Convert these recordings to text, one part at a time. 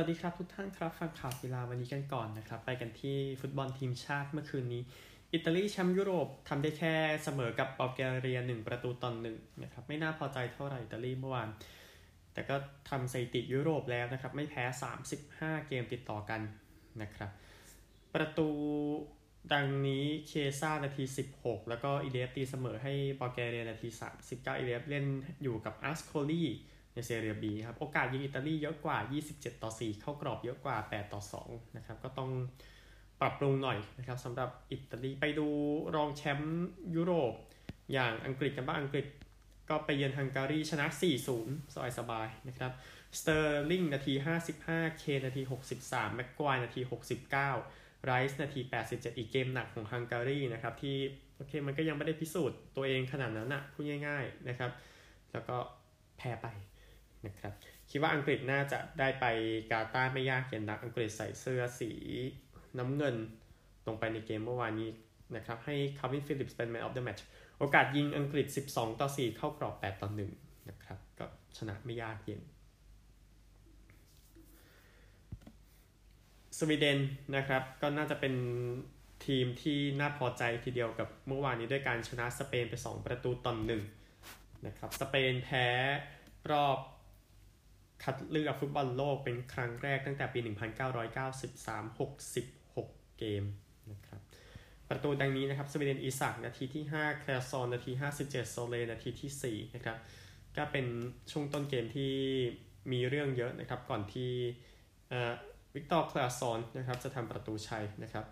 วัสดีครับทุกท่านครับ ฟังข่าวกีฬาวันนี้กันก่อนนะครับ ไปกันที่ฟุตบอลทีมชาติเมื่อคืนนี้ อิตาลีแชมป์ยุโรปทำได้แค่เสมอกับบัลแกเรีย1ประตูต่อหนึ่งนะครับ ไม่น่าพอใจเท่าไหร่อิตาลีเมื่อวาน แต่ก็ทำสถิติยุโรปแล้วนะครับ ไม่แพ้ 35 เกมติดต่อกันนะครับ ประตูดังนี้เคซ่านาที 16 แล้วก็อีเลฟตีเสมอให้บัลแกเรียนาที 39อีเลฟเล่นอยู่กับอัสโคลี ในเซเรียบีครับ โอกาสยิงอิตาลีเยอะกว่า 27 ต่อ 4 เข้ากรอบเยอะกว่า 8 ต่อ 2 นะครับ ก็ต้องปรับปรุงหน่อยนะครับสำหรับอิตาลีไปดูรองแชมป์ยุโรป อย่างอังกฤษกันบ้างอังกฤษก็ไปเยือนฮังการีชนะ 4-0 สบายสบายนะครับสเตอร์ลิงนาที 55 เคนนาที 63 แม็กไกวร์นาที 69 ไรส์นาที 87 อีกเกมหนักของฮังการีนะครับ ที่โอเคมันก็ยังไม่ได้พิสูจน์ตัวเองขนาดนั้นนะพูดง่าย ๆนะครับ แล้วก็แพ้ไป นะครับคิดว่าอังกฤษน่าจะได้ไปกาตาร์ไม่ยากเย็นนักอังกฤษใส่เสื้อสีน้ำเงินลงไปในเกมเมื่อวานนี้นะครับให้คัลวินฟิลลิปส์เป็น man of the match โอกาสยิงอังกฤษ 12 ต่อ 4 เข้ากรอบ 8 ต่อ 1 นะครับก็ชนะไม่ยากเย็น สวีเดนนะครับก็น่าจะเป็นทีมที่น่าพอใจทีเดียวกับเมื่อวานนี้ด้วยการชนะสเปนไป 2 ประตูต่อหนึ่งนะครับสเปนแพ้รอบ คัดเลือกฟุตบอลโลกเป็นครั้งแรกตั้งแต่ปี 1993 66 เกมนะครับประตูดังนี้นะครับสวีเดนอีสักนาทีที่ 5 แคลซอนนาที 57 โซเลนาทีที่ 4 นะครับ ก็เป็นช่วงต้นเกมที่มีเรื่องเยอะนะครับ ก่อนที่วิกตอร์คลาสซอนนะครับจะทำประตูชัยนะครับ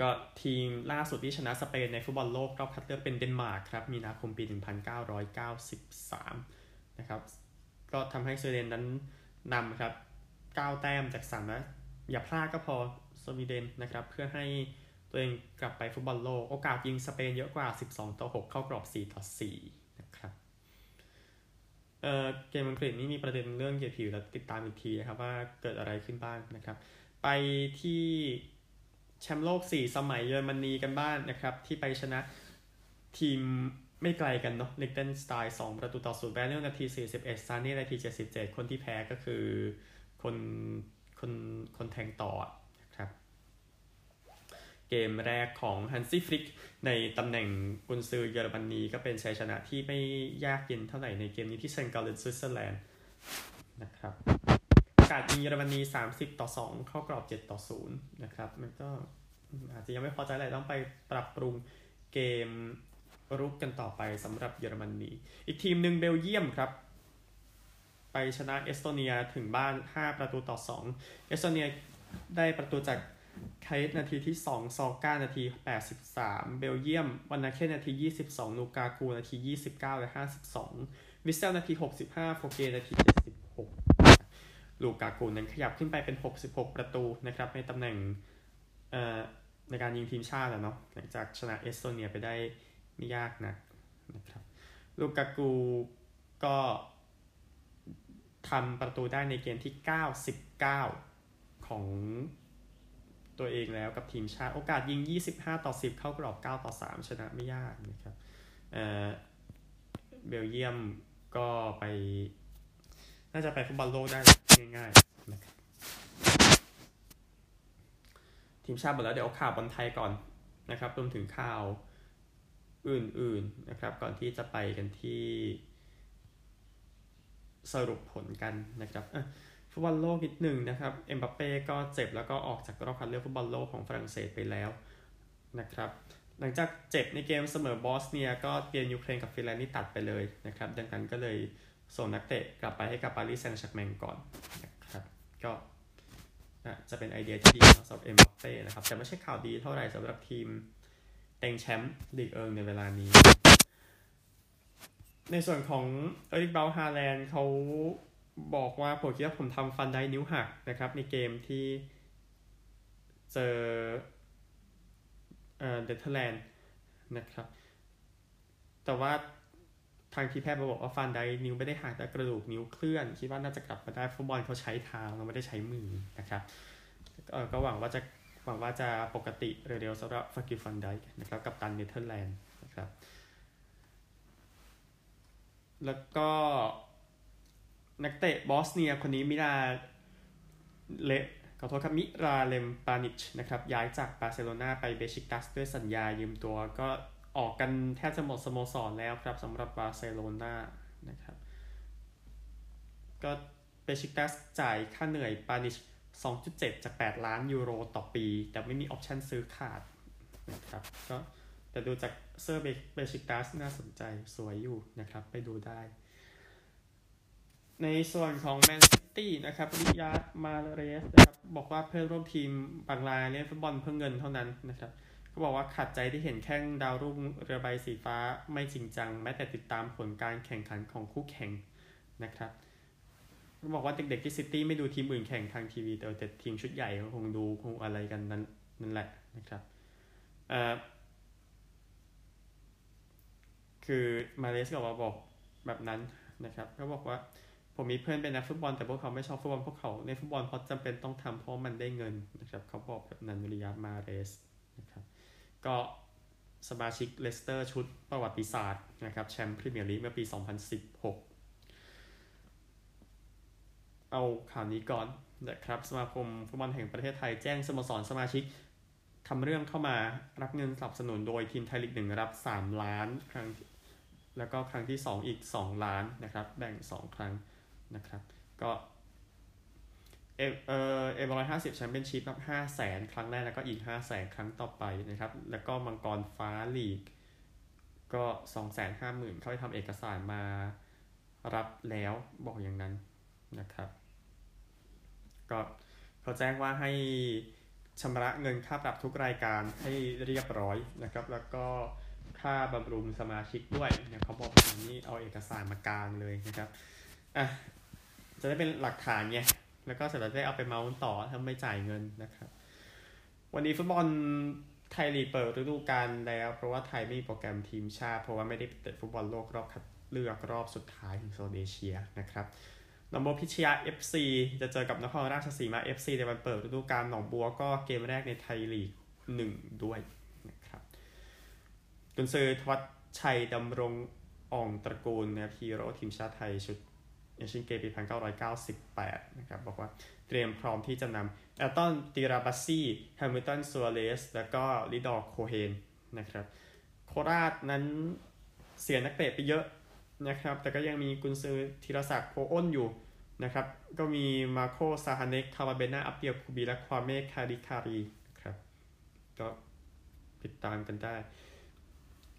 ก็ทีมล่าสุดที่ชนะสเปนในฟุตบอลโลกรอบคัดเลือกเป็นเดนมาร์กครับ มีนาคมปี 1993 นะครับ ก็ทำให้สวีเดนนั้นนำครับ9แต้มจาก3นัดอย่าพลาดก็พอสวีเดนนะครับ เพื่อให้ตัวเองกลับไปฟุตบอลโลก โอกาสยิงสเปนเยอะกว่า 12 ต่อ 6 เข้ากรอบ 4 ต่อ 4 นะครับเอ่อเกมอังกฤษนี่มีประเด็นเรื่องเกียรติผิวแล้วติดตามอีกทีนะครับว่าเกิดอะไรขึ้นบ้างนะครับ ไปที่แชมป์โลก 4 สมัยเยอรมนีกันบ้างนนะครับ ที่ไปชนะทีม ไม่ไกลกันเนาะลิกเทนสไตล์2ประตูต่อศูนย์แบนเนลนาที 41ซานี่นาที 77 คนที่แพ้ก็คือคนคนคนแทงต่อครับ เกมแรกของฮันซี่ฟลิกในตำแหน่งกุนซือเยอรมนีก็เป็นชัยชนะที่ไม่ยากเย็นเท่าไหร่ในเกมนี้ที่เซนต์กาลเลนสวิตเซอร์แลนด์นะครับโอกาสยิงเยอรมนี 30 ต่อ 2 เข้ากรอบ 7 ต่อ 0 นะครับ มันก็อาจจะยังไม่พอใจอะไรต้องไปปรับปรุงเกม รุกกันต่อไปสำหรับเยอรมนีอีกทีมหนึ่งเบลเยียมครับ ไปชนะเอสโตเนียถึงบ้าน 5 ประตูต่อ 2 เอสโตเนียได้ประตูจากไคต์นาทีที่ 2 ซอร์ก้านาที 83 เบลเยียมวานาเคนนาที 22 ลูกากูนาที 29 และ 52 วิตเซลนาที 65 โฟเกต์นาที 76 ลูกากูนั้นขยับขึ้นไปเป็น 66 ประตูนะครับในตำแหน่งในการยิงทีมชาติแล้วเนาะหลังจากชนะเอสโตเนียไปได้ ไม่ยากนะนะครับลูกากูก็ทำประตูได้ในเกมที่ 99 ของตัวเองแล้วกับทีมชาติโอกาสยิง 25 ต่อ 10 เข้ากรอบ 9 ต่อ 3 ชนะไม่ยากนะครับเเบลเยียมก็ไป น่าจะไปฟุตบอลโลกได้ง่ายๆนะครับทีมชาติหมดแล้วเดี๋ยวข่าวบอลไทยก่อนนะครับรวมถึงข่าว อื่นๆนะครับ ก่อนที่จะไปกันที่สรุปผลกันนะครับฟุตบอลโลกนิดหนึ่งนะครับเอ็มบัปเป้ก็เจ็บแล้วก็ออกจากรอบคัดเลือกฟุตบอลโลกของฝรั่งเศสไปแล้วนะครับ หลังจากเจ็บในเกมเสมอบอสเนียก็เปลี่ยนยูเครนกับฟินแลนด์นี่ตัดไปเลยนะครับ ดังนั้นก็เลยส่งนักเตะกลับไปให้กับปารีสแซงต์แชร์กแมงก่อนนะครับก็จะเป็นไอเดียที่ดีสำหรับเอ็มบัปเป้นะครับ แต่ไม่ใช่ข่าวดีเท่าไหร่สำหรับทีม เต็งแชมป์ลีกเอิงในเวลานี้ ในส่วนของเออร์ลิงเบราต์ฮาแลนด์เขาบอกว่าผมคิดว่าผมทำฟานไดค์นิ้วหักนะครับ ในเกมที่เจอเนเธอร์แลนด์นะครับ แต่ว่าทางทีมแพทย์มาบอกว่าฟานไดค์นิ้วไม่ได้หักแต่กระดูกนิ้วเคลื่อน คิดว่าน่าจะกลับมาได้ฟุตบอลเขาใช้เท้าเราไม่ได้ใช้มือนะครับก็หวังว่าจะ หวังว่าจะปกติเร็วๆสำหรับเฟอร์จิลฟานไดค์นะครับกัปตันเนเธอร์แลนด์นะครับ แล้วก็นักเตะบอสเนียคนนี้มิราเลขอโทษครับมิราเล็มปานิชนะครับย้ายจากบาร์เซโลนาไปเบชิกตัสด้วยสัญญายืมตัวก็ออกกันแทบจะหมดสโมสรแล้วครับสำหรับบาร์เซโลนานะครับ ก็เบชิกตัสจ่ายค่าเหนื่อยปานิช 2.7 จาก 8 ล้านยูโรต่อปี แต่ไม่มีออปชันซื้อขาดนะครับก็แต่ดูจากเซอร์เบชิกตัสน่าสนใจสวยอยู่นะครับ ไปดูได้ ในส่วนของแมนซิตี้นะครับริยาดมาเรสนะครับบอกว่าเพื่อนร่วมทีมบางรายเล่นฟุตบอลเพื่อเงินเท่านั้นนะครับก็บอกว่าขัดใจที่เห็นแข้งดาวรุ่งเรือใบสีฟ้าไม่จริงจัง แม้แต่ติดตามผลการแข่งขันของคู่แข่งนะครับ บอกว่าเด็กๆที่ซิตี้ไม่ดูทีมอื่นแข่งทางทีวี แต่แต่ทีมชุดใหญ่ก็คงดูคงอะไรกันนั้นนั่นแหละนะครับเอ่อคือมาเลสก็บอกบอกแบบนั้นนะครับ ก็บอกว่าผมมีเพื่อนเป็นนักฟุตบอลแต่พวกเขาไม่ชอบฟุตบอลพวกเขาในฟุตบอลเพราะจำเป็นต้องทำเพราะมันได้เงินนะครับเขาบอกแบบนั้นริยามาเรสนะครับก็สมาชิกเลสเตอร์ชุดประวัติศาสตร์นะครับแชมป์พรีเมียร์ลีกเมื่อปี 2016 เอาข่าวนี้ก่อนนะครับสมาคมฟุตบอลแห่งประเทศไทยแจ้งสโมสรสมาชิกทำเรื่องเข้ามารับเงินสนับสนุนโดยทีมไทยลีกหนึ่งรับ 3 ล้านครั้ง แล้วก็ครั้งที่ 2 อีก 2 ล้านนะครับ แบ่ง 2 ครั้งนะครับ ก็เอเอเอ็มร้อยห้าสิบแชมเปี้ยนชิพรับห้าแสนครั้งแรกแล้วก็อีกห้าแสนครั้งต่อไปนะครับ แล้วก็มังกรฟ้าลีก ก็สองแสนห้าหมื่นเขาไปทำเอกสารมารับแล้วบอกอย่างนั้นนะครับ ก็เขาแจ้งว่าให้ชำระเงินค่าปรับทุกรายการให้เรียบร้อยนะครับ แล้วก็ค่าบำรุงสมาชิกด้วยเนี่ยเขาบอกอย่างนี้เอาเอกสารมากางเลยนะครับอะจะได้เป็นหลักฐานไงแล้วก็เสามารถได้เอาไปเมาส์ต่อถ้าไม่จ่ายเงินนะครับ วันนี้ฟุตบอลไทยลีกเปิดฤดูกาลแล้ว เพราะว่าไทยไม่มีโปรแกรมทีมชาติ เพราะว่าไม่ได้เตะฟุตบอลโลกรอบคัดเลือกรอบสุดท้ายของโซนเอเชียนะครับ หนองบัวพิชยา FC จะเจอกับนครราชสีมา FC ในวันเปิดฤดูกาลหนองบัวก็เกมแรกในไทยลีกหนึ่งด้วยนะครับกุนซือทวัชชัยดำรงอ่องตระกูลนะครับฮีโร่ทีมชาติไทยชุดเอเชียนเกมปี 1998 นะครับ บอกว่าเตรียมพร้อมที่จะนำแอลตันตีราบัสซี่แฮมิลตันซัวเรสแล้วก็ลิดอร์โคเฮนนะครับ โคราชนั้นเสียนักเตะไปเยอะนะครับ แต่ก็ยังมีกุนซือธีรศักดิ์โพอ้นอยู่ นะครับ ก็มีมาโคซาฮาเนกคาราเบนาอัปเปียคูบีและควาเมคาริคารีนะครับ ก็ติดตามกันได้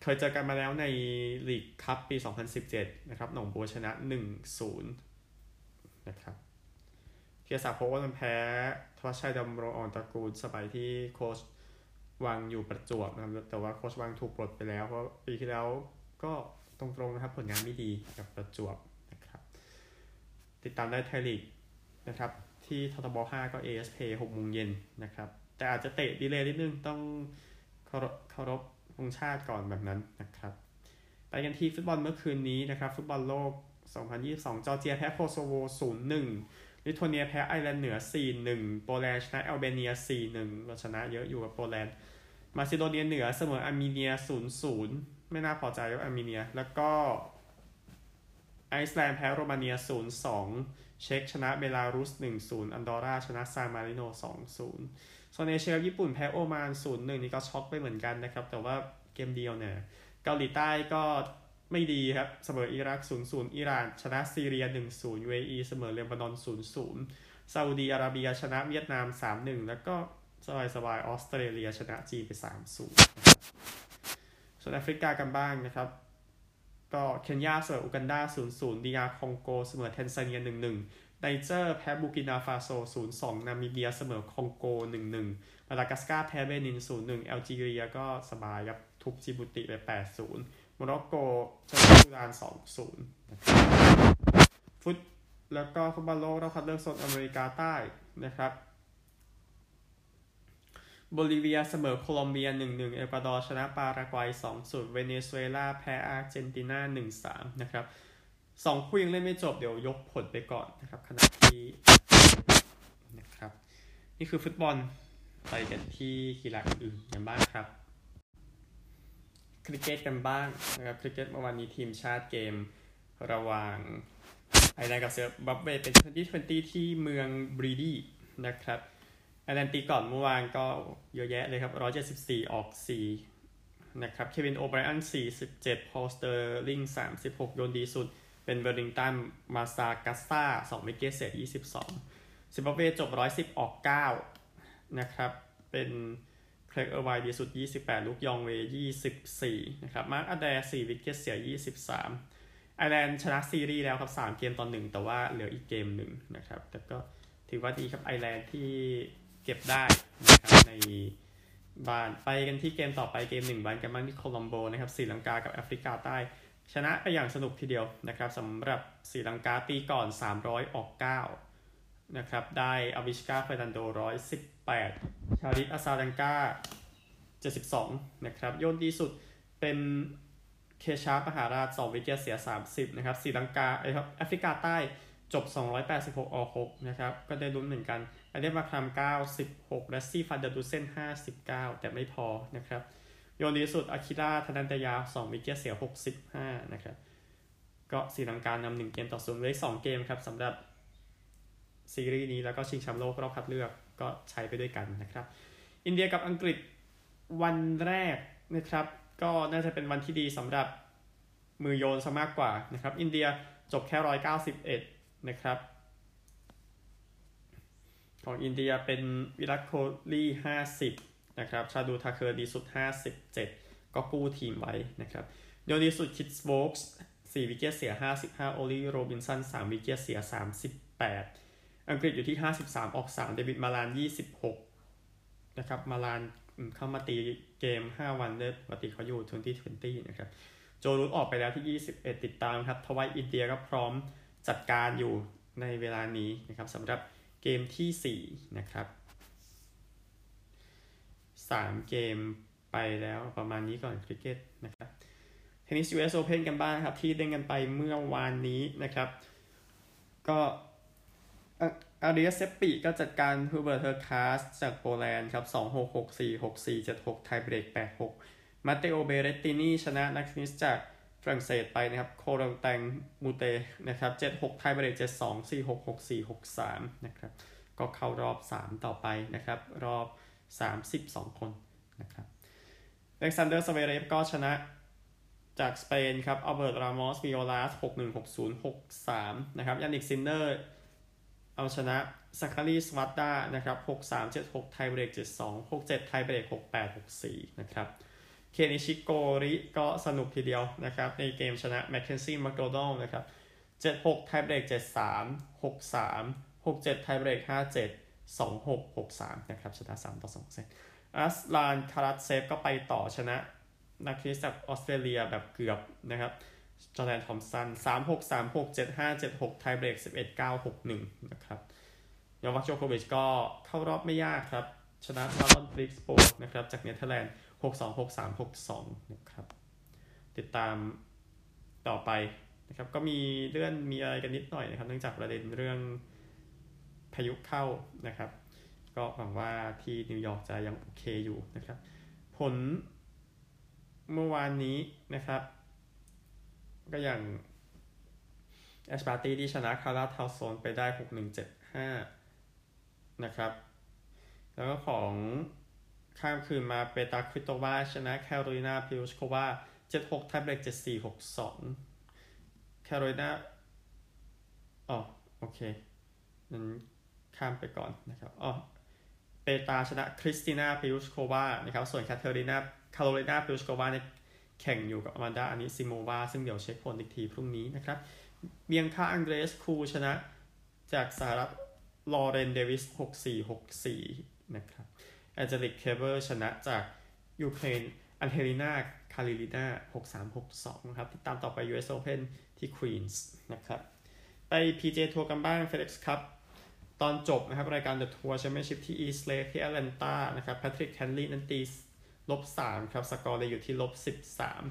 เคยเจอกันมาแล้วในลีกคัพปี 2017 นะครับ หนองบัวชนะ 1-0 นะครับเทียศักดิ์โพว่ามันแพ้ทวัชชัยดำรงอ่อนตระกูลสมัยที่โค้ชวังอยู่ประจวบนะครับแต่ว่าโค้ชวังถูกปลดไปแล้ว เพราะปีที่แล้วก็ตรงๆนะครับผลงานไม่ดีกับประจวบ ติดตามได้ไทยลีกนะครับ ที่ททบ 5 ก็ ASP 6โมงเย็นนะครับ แต่อาจจะเตะ delay นิดนึงต้องเคารพธงชาติก่อนแบบนั้นนะครับ ไปกันที่ฟุตบอลเมื่อคืนนี้นะครับ ฟุตบอลโลก 2022 จอร์เจียแพ้โคโซโว 0-1 ลิทัวเนียแพ้ไอร์แลนด์เหนือ 4-1 โปแลนด์ชนะแอลเบเนีย 4-1เราชนะเยอะอยู่กับโปแลนด์มาซิโดเนียเหนือเสมออาร์เมเนีย 0-0 ไม่น่าพอใจกับอาร์เมเนีย แล้วก็ ไอซ์แลนด์แพ้โรมาเนีย 0-2 เช็กชนะเบลารุส 1-0 อันดอร่าชนะซานมาริโน 2-0โซนเอเชียญี่ปุ่นแพ้โอมาน 0-1 นี่ก็ช็อกไปเหมือนกันนะครับ แต่ว่าเกมเดียวเนี่ย เกาหลีใต้ก็ไม่ดีครับ เสมออิรัก 0-0 อิหร่านชนะซีเรีย 1-0 UAE เสมอเลบานอน 0-0ซาอุดีอาระเบียชนะเวียดนาม 3-1 แล้วก็สบายสบายออสเตรเลียชนะจีนไป 3-0ส่วนแอฟริกากันบ้างนะครับ ก็เคนยาเสมออูกันดา 0-0 DR คองโกเสมอแทนซาเนีย 1-1ไนเจอร์แพ้บูร์กินาฟาโซ 0-2 นามิเบียเสมอคองโก 1-1 มาดากัสการ์แพ้เบนิน 0-1 แอลจีเรียก็สบายครับทุบจิบุติไป 8-0 โมร็อกโกชนะซูดาน 2-0นะครับฟุตแล้วก็ฟุตบอลโลกรอบคัดเลือกโซนอเมริกาใต้นะครับ โบลิเวียเสมอโคลอมเบีย 1-1 เอกวาดอร์ชนะปารากวัย 2-0 เวเนซุเอลาแพ้อาร์เจนตินา1-3 นะครับสองคู่ยังเล่นไม่จบเดี๋ยวยกผลไปก่อนนะครับขณะที่นะครับ นี่คือฟุตบอลไปกันที่กีฬาอื่นกันบ้างครับ คริกเก็ตกันบ้างนะครับคริกเก็ตเมื่อวานนี้ทีมชาติเกมระหว่างไอร์แลนด์กับเซิร์บับเบเป็น2020ที่เมืองบรีดี้นะครับ ไอร์แลนด์ตีก่อนเมื่อวานก็เยอะแยะเลยครับ174ออก4นะครับ เควินโอไบรอัน47พอลสเตอร์ลิง36โยนดีสุด เป็นเบอร์ลิงตัน มาซากัสตา2วิกเกตเสีย22ซิมบับเวจบ110ออก9นะครับ เป็นเคลกเออร์ไวดีสุด 28 ลูกยองเว24 นะครับ มาร์คอเดร์4วิกเกตเสีย 23 ไอร์แลนด์ชนะซีรีส์แล้วครับ 3 เกมต่อ1แต่ว่าเหลืออีกเกมหนึ่งนะครับ แต่ก็ถือว่าดีครับไอร์แลนด์ที่ เก็บได้นะครับในบ้านไปกันที่เกมต่อไปเกมหนึ่งบ้านกันบ้างที่โคลัมโบนะครับศรีลังกากับแอฟริกาใต้ ชนะไปอย่างสนุกทีเดียวนะครับสำหรับศรีลังกาตีก่อน 300 ออก 9 นะครับได้อวิชกาเฟรนันโด 118 ชาริตอาซาดังกา 72 นะครับโยนดีสุดเป็นเคชาปหาราช 2 wicket เสีย 30 นะครับศรีลังกาไอครับแอฟริกาใต้จบ 286 ออก 6 นะครับก็ได้ลุ้นเหมือนกัน อเดมาคราม96และซี่ฟันเดอร์ดูเซน59 แต่ไม่พอนะครับ โยนดีสุดอาคิราธนันตยา 2 วิกเกตเสีย 65 นะครับ ก็สีลังการนำหนึ่งเกมต่อศูนย์เลยสองเกมครับสำหรับซีรีส์นี้แล้วก็ชิงแชมป์โลกรอบคัดเลือกก็ใช้ไปด้วยกันนะครับ อินเดียกับอังกฤษวันแรกนะครับ ก็น่าจะเป็นวันที่ดีสำหรับมือโยนซะมากกว่านะครับ อินเดียจบแค่ 191 นะครับ ของอินเดียเป็นวิรัตโคลี่50นะครับชาดูทาเคอร์ดีสุด57ก็กู้ทีมไว้นะครับโยนดีสุดคริสโวกส์4 wicket เสีย55โอลีโรบินสัน3 wicket เสีย38อังกฤษอยู่ที่53ออก3เดวิดมาลาน26นะครับมาลานเข้ามาตีเกม 5 วันได้ปกติเขาอยู่ 2020 นะครับ โจรูดออกไปแล้วที่ 21 ติดตามครับ ทวายอินเดียก็พร้อมจัดการอยู่ในเวลานี้นะครับสำหรับ เกมที่ 4 นะครับ 3 เกมไปแล้วประมาณนี้ก่อนคริกเก็ตนะครับเทนนิส US Open กันบ้างครับ ที่เล่นกันไปเมื่อวานนี้นะครับ ก็อันเดรียสเซปปีก็จัดการฮูเบิร์ตเฮอร์คาซจากโปแลนด์ครับ2 6 6 4 6 4 7 6 ไทเบรก 8 6 มาเตโอเบเรตตินีชนะนักเทนนิสจาก ฝรั่งเศสไปนะครับ โครังแตงมูเตนะครับ7 6ไทเบรก7 2 4 6 6 4 6 3นะครับ ก็เข้ารอบ 3 ต่อไปนะครับ รอบ 32 คนนะครับอเล็กซานเดอร์ซเวเรฟก็ชนะจากสเปนครับอัลเบิร์ต รามอสวิโอลาส6 1 6 0 6 3นะครับยานิกซินเนอร์ เอาชนะซักคารีสวัตดานะครับ6 3 7 6ไทเบรก7 2 6 7ไทเบรก6 8 6 4นะครับ เคนิชิโคริก็สนุกทีเดียวนะครับ ในเกมชนะแมคเคนซี่มาโกโดลนะครับ 7 6ไทเบรก7 3 6 3 6 7ไทเบรก5 7 2 6 6 3นะครับชนะ3ต่อ2เซตอัสลานคารัตเซฟก็ไปต่อชนะนักเทนนิสจากออสเตรเลียแบบเกือบนะครับจอร์แดนทอมป์สัน 3 6 3 6 7 5 7 6 ไทเบรก 11 9 6 1 นะครับโนวัคโจโควิชก็เข้ารอบไม่ยากครับ ชนะซาลอนฟลิกสโปนะครับจากเนเธอร์แลนด์ 6 2 6 3 6 2นะครับติดตามต่อไปนะครับก็มีเลื่อนมีอะไรกันนิดหน่อยนะครับ เนื่องจากประเด็นเรื่องพายุเข้านะครับ ก็หวังว่าที่นิวยอร์กจะยังโอเคอยู่นะครับ ผลเมื่อวานนี้นะครับ ก็อย่างแอชบาร์ตี้ที่ชนะคาราทาวโซนไปได้ 6175 นะครับ แล้วก็ของ ข้ามคืนมาเปตาคริโตวาชนะแคโรไลนาพิวชโควา76ไทเบรก7462แคโรไลนาอ๋อโอเคนั้นข้ามไปก่อนนะครับอ๋อเปตาชนะคริสตินาพิวชโควานะครับส่วนแคโรไลนาคาโรไลนาพิวชโกวาเนี่ยแข่งอยู่กับอมันดาอานิซิโมวาซึ่งเดี๋ยวเช็คผลอีกทีพรุ่งนี้นะครับเบียงคาอังเดรสคูชนะจากสหรัฐลอเรนเดวิส 6464 นะครับ แอนเจลิกเคเบิลชนะจากยูเครนอันเฮลินาคาริลินา6362 นะครับ ติดตามต่อไป US Open ที่ควีนส์นะครับ ไป PJ ทัวร์กันบ้าง FedEx Cup ตอนจบนะครับ รายการ The Tour Championship ที่ East Lake ที่แอตแลนตานะครับ แพทริกแคนต์เลย์นั้นตีลบสามครับ สกอร์เลยอยู่ที่ลบสิบสาม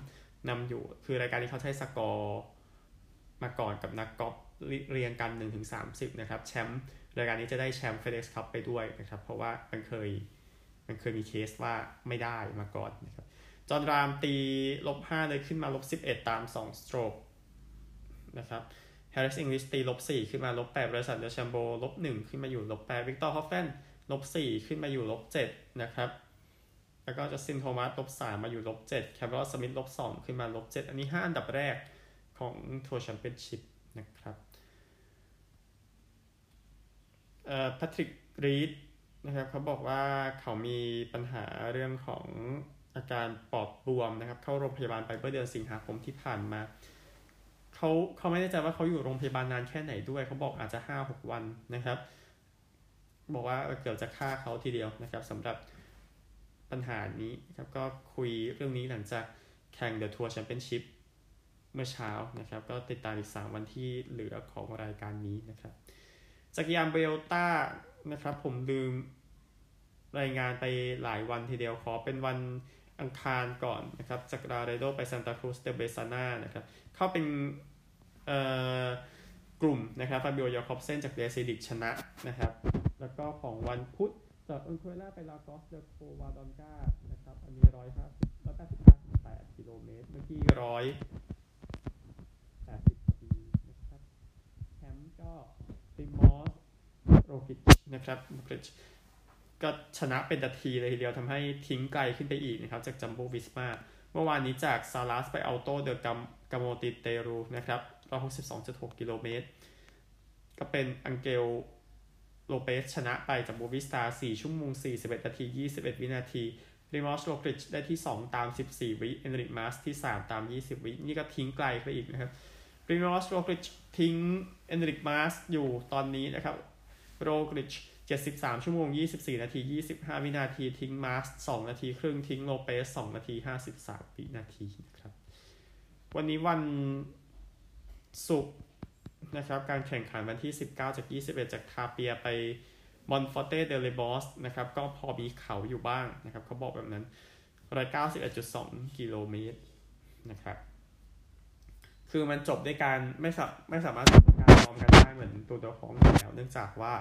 นำอยู่ คือรายการนี้เขาใช้สกอร์มาก่อนกับนักกอล์ฟเรียงกัน1 ถึงสามสิบนะครับ แชมป์รายการนี้จะได้แชมป์ FedEx Cup ไปด้วยนะครับ เพราะว่ามันเคย มันเคยมีเคสว่าไม่ได้มาก่อนนะครับจอห์นรามตีลบห้าเลยขึ้นมาลบสิบเอ็ดตามสอง stroke นะครับ Harris English ตีลบ4ขึ้นมาลบ8ไบรสันเดชามโบลบ1ขึ้นมาอยู่ลบ8วิกตอร์ฮอฟแลนด์ลบ4ขึ้นมาอยู่ลบ7นะครับแล้วก็จัสตินโทมัสลบ3มาอยู่ลบ7แคเมรอนสมิธลบ2ขึ้นมาลบ7อันนี้ 5 อันดับแรกของ Tour Championship นะครับเอ่อแพทริกรีด นะครับเขาบอกว่าเขามีปัญหาเรื่องของอาการปอดบวมนะครับ เข้าโรงพยาบาลไปเมื่อเดือนสิงหาคมที่ผ่านมาเขาเขาไม่แน่ใจว่าเขาอยู่โรงพยาบาลนานแค่ไหนด้วยเขาบอกอาจจะห้าหกวันนะครับ บอกว่าเกือบจะฆ่าเขาทีเดียวนะครับสำหรับปัญหานี้ครับก็คุยเรื่องนี้หลังจากแข่งเดอะทัวร์แชมเปี้ยนชิพเมื่อเช้านะครับ ก็ติดตามอีก 3 วันที่เหลือของรายการนี้นะครับจักรยานวูเอลต้า นะครับ ผมลืมรายงานไปหลายวันทีเดียวขอเป็นวันอังคารก่อนนะครับ จากลาเรโดไปซานตาครูสเตเบซาน่านะครับ เข้าเป็นกลุ่มนะครับฟาบิโอยาคอบเซนจากเดอเคอนิงค์ชนะนะครับ แล้วก็ของวันพุธจากอังคุเอล่าไปลากอสเดโควาดอนกานะครับ อันนี้ร้อยห้าสิบร้อยแปดสิบห้าแปดกิโลเมตร เมื่อกี้ร้อยแปดสิบปีนะครับแชมป์ก็ติมอสโรกิช นะครับโรกิชก็ชนะเป็นนาทีเลยทีเดียวทำให้ทิ้งไกลขึ้นไปอีกนะครับ จากจัมโบวิสมาเมื่อวานนี้จากซาลัสไปอัลโตเดอะกัมกามโมติเตรูนะครับ162.6 กิโลเมตร ก็เป็นอังเกลโลเปสชนะไปจากโบวิสตา 4 ชั่วโมง 41 นาที 21 วินาทีริมอสโลกริชได้ที่ 2 ตาม 14 วิเอนริกมาสที่ 3 ตาม 20 วิ นี่ก็ทิ้งไกลไปอีกนะครับพริมอสโรกลิชทิ้งเอนริกมาสอยู่ตอนนี้นะครับ โรกลิช 73 ชั่วโมง 24 นาที 25 วินาที ทิ้งมาส2นาทีครึ่ง ทิ้งโลเปส 2 นาที 53 วินาทีนะครับ วันนี้วันศุกร์นะครับ การแข่งขันวันที่ 19 จาก 21 จากคาเปียไปมอนฟอเตเดเลบอสนะครับ ก็พอมีเขาอยู่บ้างนะครับ เขาบอกแบบนั้น191.2กิโลเมตรนะครับ คือมันจบด้วยการไม่สาไม่สามารถ เหมือนตัวเดียวของแล้ว เนื่องจากว่า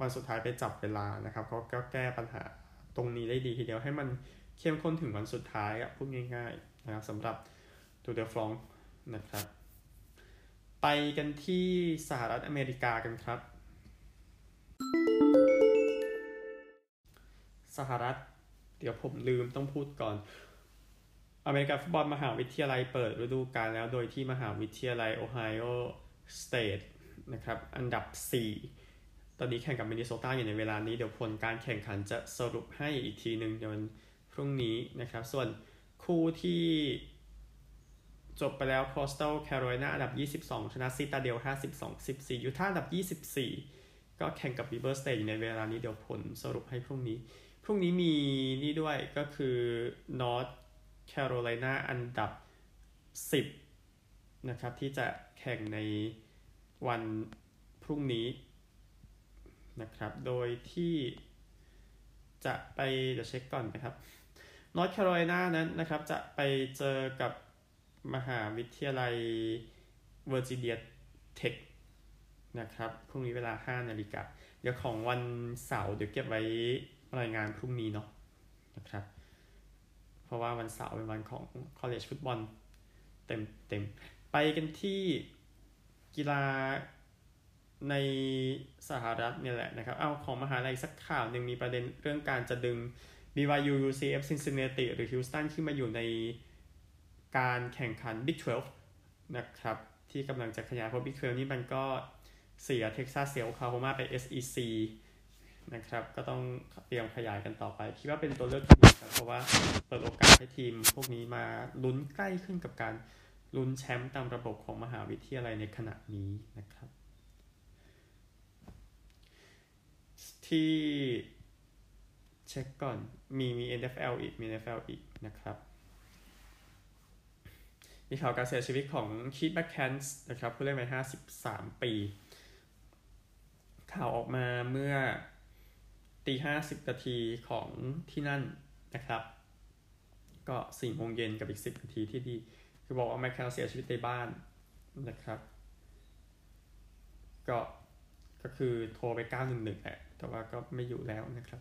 วันสุดท้ายไปจับเวลานะครับเขาก็แก้ปัญหาตรงนี้ได้ดีทีเดียวให้มันเข้มข้นถึงวันสุดท้ายอะพูดง่ายๆนะครับสำหรับตัวเดฟลองนะครับ ไปกันที่สหรัฐอเมริกากันครับ สหรัฐเดี๋ยวผมลืมต้องพูดก่อนอเมริกันฟุตบอลมหาวิทยาลัยเปิดฤดูกาลแล้วโดยที่มหาวิทยาลัยโอไฮโอสเตท นะครับ อันดับ 4 ตอนนี้แข่งกับมินนิโซตาอยู่ในเวลานี้ เดี๋ยวผลการแข่งขันจะสรุปให้อีกทีหนึ่งในวันพรุ่งนี้นะครับ ส่วนคู่ที่จบไปแล้ว Coastal Carolina อันดับ 22 ชนะซิตาเดล 52 14ยูท่าห์อันดับ 24 ก็แข่งกับ River State อยู่ในเวลานี้เดี๋ยวผลสรุปให้พรุ่งนี้ พรุ่งนี้มีนี่ด้วยก็คือ North Carolina อันดับ 10 นะครับ ที่จะแข่งใน วันพรุ่งนี้นะครับ โดยที่จะไปเดี๋ยวเช็คก่อนนะครับ North Carolina นั้นนะครับ จะไปเจอกับมหาวิทยาลัยเวอร์จิเนียเทคนะครับ พรุ่งนี้เวลา 5 นาฬิกา เดี๋ยวของวันเสาร์เดี๋ยวเก็บไว้รายงานพรุ่งนี้เนาะนะครับ เพราะว่าวันเสาร์เป็นวันของ college ฟุตบอลเต็มเต็ม ไปกันที่ กีฬาในสหรัฐเนี่ยแหละนะครับ เอาของมหาลัยสักข่าวหนึ่งมีประเด็นเรื่องการจะดึง BYU UCF Cincinnati หรือ Houston ขึ้นมาอยู่ในการแข่งขัน Big 12 นะครับ ที่กำลังจะขยายเพราะ Big 12 นี่มันก็เสียเท็กซัสเสียโอคลาโฮมาไป SEC นะครับ ก็ต้องเตรียมขยายกันต่อไป คิดว่าเป็นตัวเลือกที่ดีครับเพราะว่าเปิดโอกาสให้ทีมพวกนี้มาลุ้นใกล้ขึ้นกับการ ลุ้นแชมป์ตามระบบของมหาวิทยาลัยในขณะนี้นะครับ ที่เช็คก่อนมีมี NFL อีกมี NFL อีกนะครับ มีข่าวการเสียชีวิตของคีตแบ็คแคนส์นะครับผู้เล่นวัย53 ปี ข่าวออกมาเมื่อตีห้าสิบนาทีของที่นั่นนะครับ ก็สี่โมงเย็นกับอีกสิบนาทีที่ดี คือบอกว่าแมคแคนเสียชีวิตในบ้านนะครับ ก็ก็คือโทรไป 911แหละแต่ว่าก็ไม่อยู่แล้วนะครับ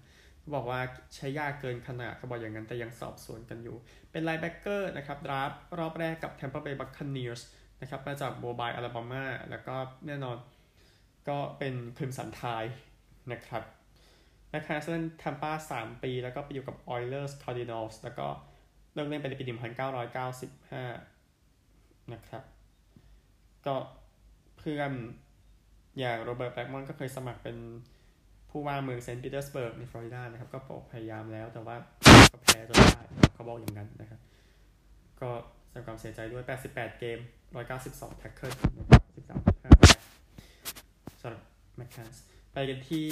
บอกว่าใช้ยากเกินขนาดเขาบอกอย่างนั้นแต่ยังสอบสวนกันอยู่ เป็น linebacker นะครับ draft รอบแรกกับ Tampa Bay Buccaneers นะครับมาจากโมบายล์อลาบามาแล้วก็แน่นอนก็เป็นคริมสันไทด์นะครับแมคแคนส์เล่นทัมป้า3ปี แล้วก็ไปอยู่กับ Oilers Cardinals แล้วก็เลิกเล่นไปในปี 1995 นะครับ ก็เพื่อนอย่างโรเบิร์ตแบ็กมอนก็เคยสมัครเป็นผู้ว่าเมืองเซนต์ปีเตอร์สเบิร์กในฟลอริดานะครับ ก็พยายามแล้วแต่ว่าก็แพ้จนได้เขาบอกอย่างนั้นนะครับ ก็แสดงความเสียใจด้วย 88 เกม 192 tackle นะครับ13.5สำหรับแมคแคนส์ไปกันที่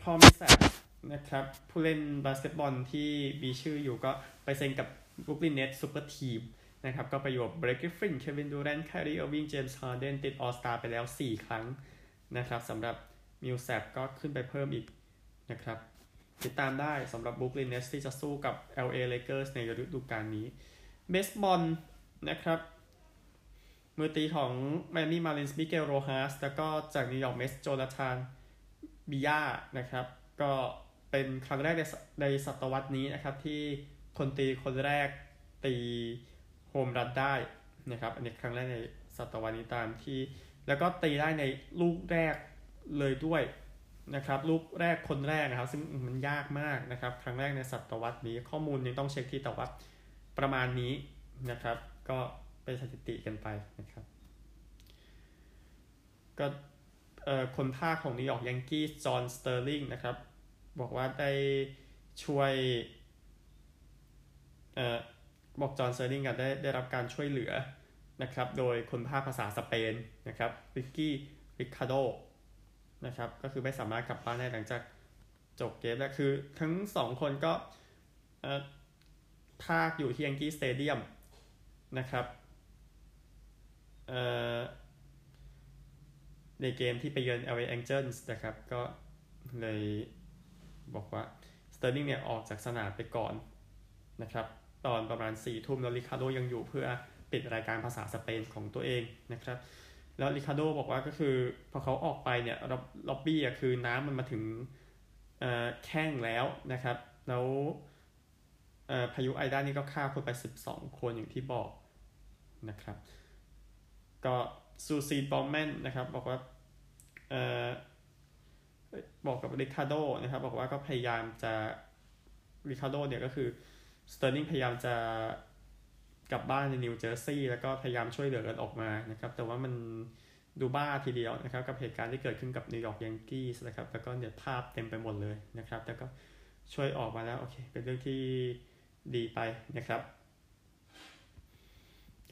พอลมิลแซปนะครับ ผู้เล่นบาสเกตบอลที่มีชื่ออยู่ก็ไปเซ็นกับบรูคลินเน็ตส์ super team นะครับก็ประโยชน์เบลกกริฟฟิน เควินดูแรนต์ไครีเออร์วิง เจมส์ฮาร์เดนติด all-star ไปแล้ว 4 ครั้งนะครับสำหรับมิลแซปก็ขึ้นไปเพิ่มอีกนะครับติดตามได้สำหรับบรูคลินเน็ตส์ที่จะสู้กับ LA Lakers ในฤดูกาลนี้เบสบอลนะครับมือตีของไมอามี่มาร์ลินส์มิเกลโรฮาสแล้วก็จากนิวยอร์กเม็ตส์โจนาธานบิยานะครับ ก็เป็นครั้งแรกในในศตวรรษนี้นะครับ ที่คนตีคนแรกตี โฮมรันได้นะครับ อันนี้ครั้งแรกในศตวรรษนี้ตามที่ แล้วก็ตีได้ในลูกแรกเลยด้วยนะครับ ลูกแรกคนแรกนะครับ ซึ่งมันยากมากนะครับ ครั้งแรกในศตวรรษนี้ ข้อมูลยังต้องเช็คที่แต่ว่าประมาณนี้นะครับ ก็เป็นสถิติกันไปนะครับ ก็คนพากย์ของนิวยอร์กยังกี้จอห์นสเตอร์ลิงนะครับ บอกว่าได้ช่วยเอ่อ บอกจอห์นสเตอร์ลิงได้ได้รับการช่วยเหลือนะครับ โดยคนพากย์ภาษาสเปนนะครับริกกี้ริคาโดนะครับ ก็คือไม่สามารถกลับบ้านได้หลังจากจบเกมแล้วคือทั้งสองคนก็พากย์อยู่ที่ยังกี้สเตเดียมนะครับในเกมที่ไปเยือน LA Angels นะครับ ก็เลยบอกว่าสเตอร์ลิงเนี่ยออกจากสนามไปก่อนนะครับ ตอนประมาณสี่ทุ่มแล้วริคาโดยังอยู่เพื่อปิดรายการภาษาสเปนของตัวเองนะครับ แล้วริคาโดบอกว่าก็คือพอเขาออกไปเนี่ยล็อบบี้อะคือน้ำมันมาถึงแข้งแล้วนะครับ แล้วพายุไอด้านี่ก็ฆ่าคนไป 12 คนอย่างที่บอกนะครับ ก็ซูซินวอลด์แมนนะครับบอกว่าบอกกับริคาโดนะครับ บอกว่าก็พยายามจะริคาโดเนี่ยก็คือ สเตอร์ลิงพยายามจะกลับบ้านในนิวเจอร์ซีย์แล้วก็พยายามช่วยเหลือกันออกมานะครับ แต่ว่ามันดูบ้าทีเดียวนะครับ กับเหตุการณ์ที่เกิดขึ้นกับนิวยอร์กยังกี้นะครับ แล้วก็เนี่ยภาพเต็มไปหมดเลยนะครับ แต่ก็ช่วยออกมาแล้วโอเค เป็นเรื่องที่ดีไปนะครับ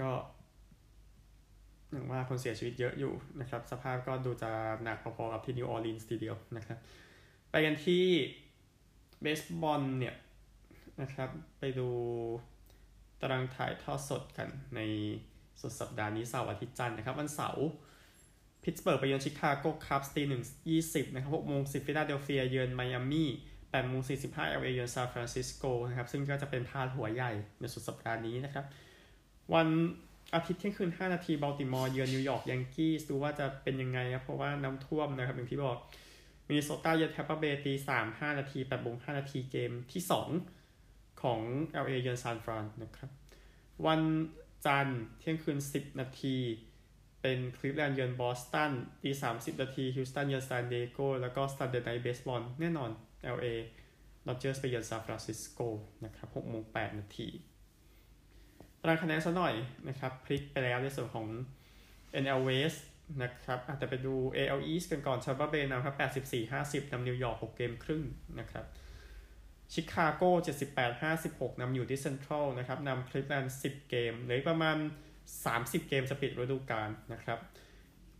ก็อย่างว่าคนเสียชีวิตเยอะอยู่นะครับ สภาพก็ดูจะหนักพอๆกับที่นิวออร์ลีนส์ทีเดียวนะครับ ไปกันที่เบสบอลเนี่ย นะครับ ไปดูตารางถ่ายทอดสดกันในสุดสัปดาห์นี้เสาร์อาทิตย์จันทร์นะครับ วันเสาร์พิตสเบิร์กไปเยือนชิคาโกคับส์ตีหนึ่งยี่สิบนะครับหกโมงสิบฟิลาเดลเฟียเยือนไมอามี่แปดโมงสี่สิบห้า LA เยือนซานฟรานซิสโกนะครับซึ่งก็จะเป็นพาดหัวใหญ่ในสุดสัปดาห์นี้นะครับ วันอาทิตย์เที่ยงคืน 5 นาที บัลติมอร์เยือนนิวยอร์กยังกี้ดูว่าจะเป็นยังไงครับ เพราะว่าน้ำท่วมนะครับ อย่างที่บอกมินนิโซตาเยือนแทปเปอร์เบย์ตีสามห้านาทีแปดโมงห้านาทีเกมที่สอง ของ LA เยือนซานฟรานนะครับ วันจันทร์เที่ยงคืนสิบนาที เป็นคลีฟแลนด์เยือนบอสตันตีสามสิบนาทีฮิวสตันเยือนซานดิเอโกแล้วก็ Sunday Night Baseball แน่นอน LA ดอเจอร์สไปเยือนซานฟรานซิสโกนะครับหกโมงแปดนาทีตารางคะแนนซะหน่อยนะครับ พลิกไปแล้วในส่วนของ NL West นะครับอาจจะไปดู AL East กันก่อนแทมปาเบย์นำครับ 84-50นำนิวยอร์ก6เกมครึ่งนะครับ ชิคาโก78-56นำอยู่ที่เซ็นทรัลนะครับนำคลีฟแลนด์10 เกมเหลือประมาณ 30 เกมจะปิดฤดูกาลนะครับ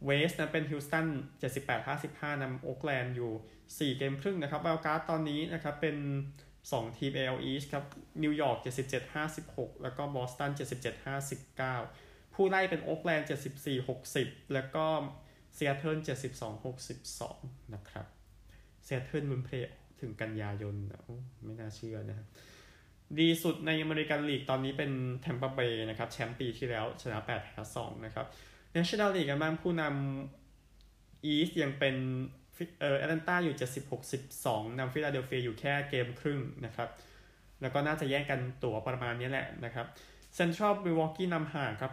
West นะเป็นฮิวสตัน78-55นำโอ๊กแลนด์อยู่ 4 เกมครึ่งนะครับ wild card ตอนนี้นะครับเป็น2 ทีม AL East ครับนิวยอร์ก77-56 แล้วก็บอสตัน77-59 ผู้ไล่เป็นโอ๊กแลนด์74-60 แล้วก็ซีแอตเทิล72-62 นะครับซีแอตเทิลลุ้น play ถึงกันยายนไม่น่าเชื่อนะครับดีสุดใน American League ตอนนี้เป็นแทมเปอร์เบย์นะครับแชมป์ปีที่แล้วชนะ8แพ้2นะครับ National League กันบ้างผู้นำ East ยังเป็นเออแอตแลนตาอยู่ 76-12นำฟิลาเดลเฟียอยู่แค่เกมครึ่งนะครับแล้วก็น่าจะแย่งกันตั๋วประมาณนี้แหละนะครับเซนทรัลมิลวอกกี้นำห่างครับ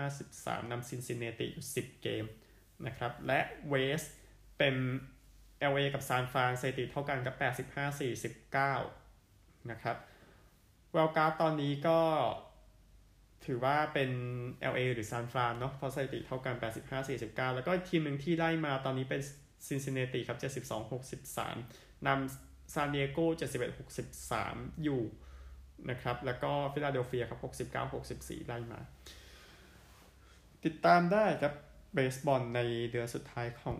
82-53นำซินซินเนติอยู่ 10 เกมนะครับและ West เป็น LA กับซานฟรานสถิติเท่ากันกับ 85-49 นะครับ wild card ตอนนี้ก็ถือว่าเป็น LA หรือซานฟรานเนาะเพราะสถิติเท่ากัน 85-49 แล้วก็ทีมหนึ่งที่ไล่มาตอนนี้เป็นซินซินเนติครับ 72-63นำซานดิเอโก71-63 อยู่นะครับแล้วก็ฟิลาเดลเฟียครับ 69-64 ไล่มา ติดตามได้ครับเบสบอลในเดือนสุดท้ายของ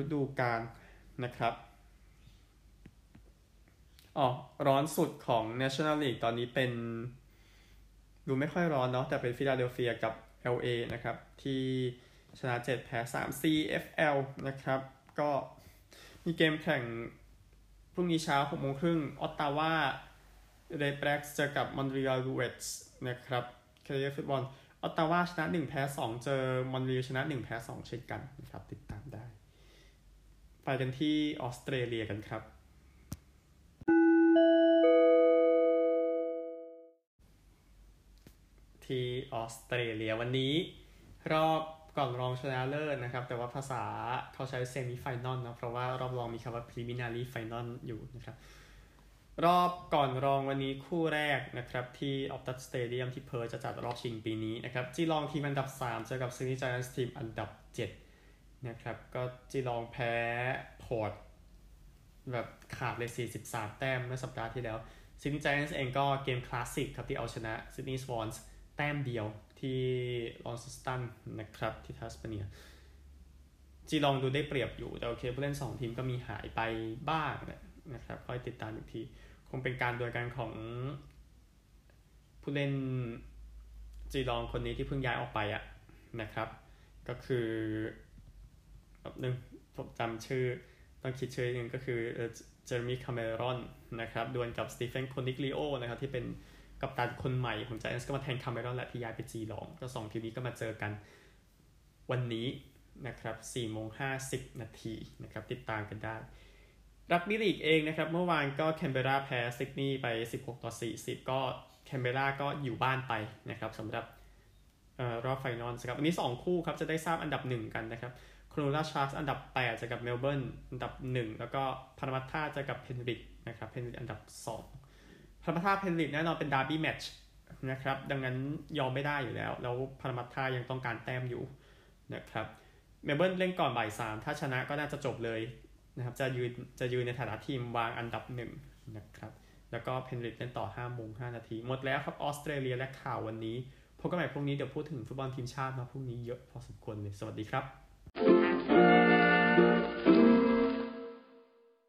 ฤดูกาล นะครับอ๋อร้อนสุดของ National League ตอนนี้เป็น ดูไม่ค่อยร้อนเนาะแต่เป็นฟิลาเดลเฟียกับ LA นะครับ ที่ชนะ 7 แพ้ 3 CFL นะครับ ก็มีเกมแข่งพรุ่งนี้เช้า6โมงครึ่งออตตาวาเรดแบล็กส์เจอกับมอนทรีออลอลูเอตส์นะครับเคลียร์ฟุตบอลออตตาวาชนะ 1 แพ้ 2 เจอมอนทรีออลชนะ 1 แพ้ 2 เช่นกันนะครับ ติดตามได้ ไปกันที่ออสเตรเลียกันครับ ที่ออสเตรเลียวันนี้ รอบก่อนรองชนะเลิศนะครับ แต่ว่าภาษาเขาใช้ semi final นะเพราะว่ารอบรองมีคำว่า preliminary final อยู่นะครับ รอบก่อนรองวันนี้คู่แรกนะครับ ที่ออปตัสสเตเดียมที่เพิร์ธะจัดรอบชิงปีนี้นะครับจีลองทีมอันดับ 3 เจอกับซิดนีย์ไจแอนส์ทีมอันดับ 7 นะครับ ก็จีลองแพ้พอร์ตแบบขาดเลย 43 แต้มเมื่อสัปดาห์ที่แล้วซิดนีย์ไจแอนส์เองก็เกมคลาสสิกครับที่เอาชนะซิดนีย์สวอนส์แต้มเดียวที่ลอนเซสตันนะครับที่แทสเมเนียจีลองดูได้เปรียบอยู่ แต่โอเคผู้เล่น 2 ทีมก็มีหายไปบ้างนะครับค่อยติดตามอีกที คงเป็นการดวลกันของผู้เล่นจีลองคนนี้ที่เพิ่งย้ายออกไปอะนะครับ ก็คือ แบบนึงผมจำชื่อต้องคิดชื่อหนึ่งก็คือเจเรมีคาเมรอนนะครับดวลกับสตีเฟนโคนิกลิโอนะครับที่เป็นกัปตันคนใหม่ของไจแอนส์ก็มาแทนคาเมรอนและที่ย้ายไปจีลองก็สองทีมนี้ก็มาเจอกันวันนี้นะครับ4โมง50 นาทีนะครับติดตามกันได้ รักบี้ลีกเองนะครับ เมื่อวานก็แคนเบราแพ้ซิดนีย์ไป 16 ต่อ 40 ก็แคนเบราก็อยู่บ้านไปนะครับสำหรับรอบ final ครับ วันนี้ 2 คู่ครับ จะได้ทราบอันดับ 1 กันนะครับ โครนัลลาชาร์กส์อันดับ 8 เจอกับเมลเบิร์นอันดับ 1 แล้วก็พารามัตตาเจอกับเพนริธนะครับเพนริธอันดับ 2พารามัตตาเพนริธแน่นอนเป็น derby match นะครับดังนั้นยอมไม่ได้อยู่แล้ว แล้วพารามัตตายังต้องการแต้มอยู่นะครับเมลเบิร์นเล่นก่อนบ่ายสามถ้าชนะก็น่าจะจบเลยนะครับจะยืนจะยืนในฐานะทีมวางอันดับหนึ่งนะครับแล้วก็เพนริกเล่นต่อ5โมง5นาที หมดแล้วครับออสเตรเลียและข่าววันนี้พบกันใหม่พรุ่งนี้เดี๋ยวพูดถึงฟุตบอลทีมชาติมาพรุ่งนี้เยอะพอสมควรเลยสวัสดีครับ Música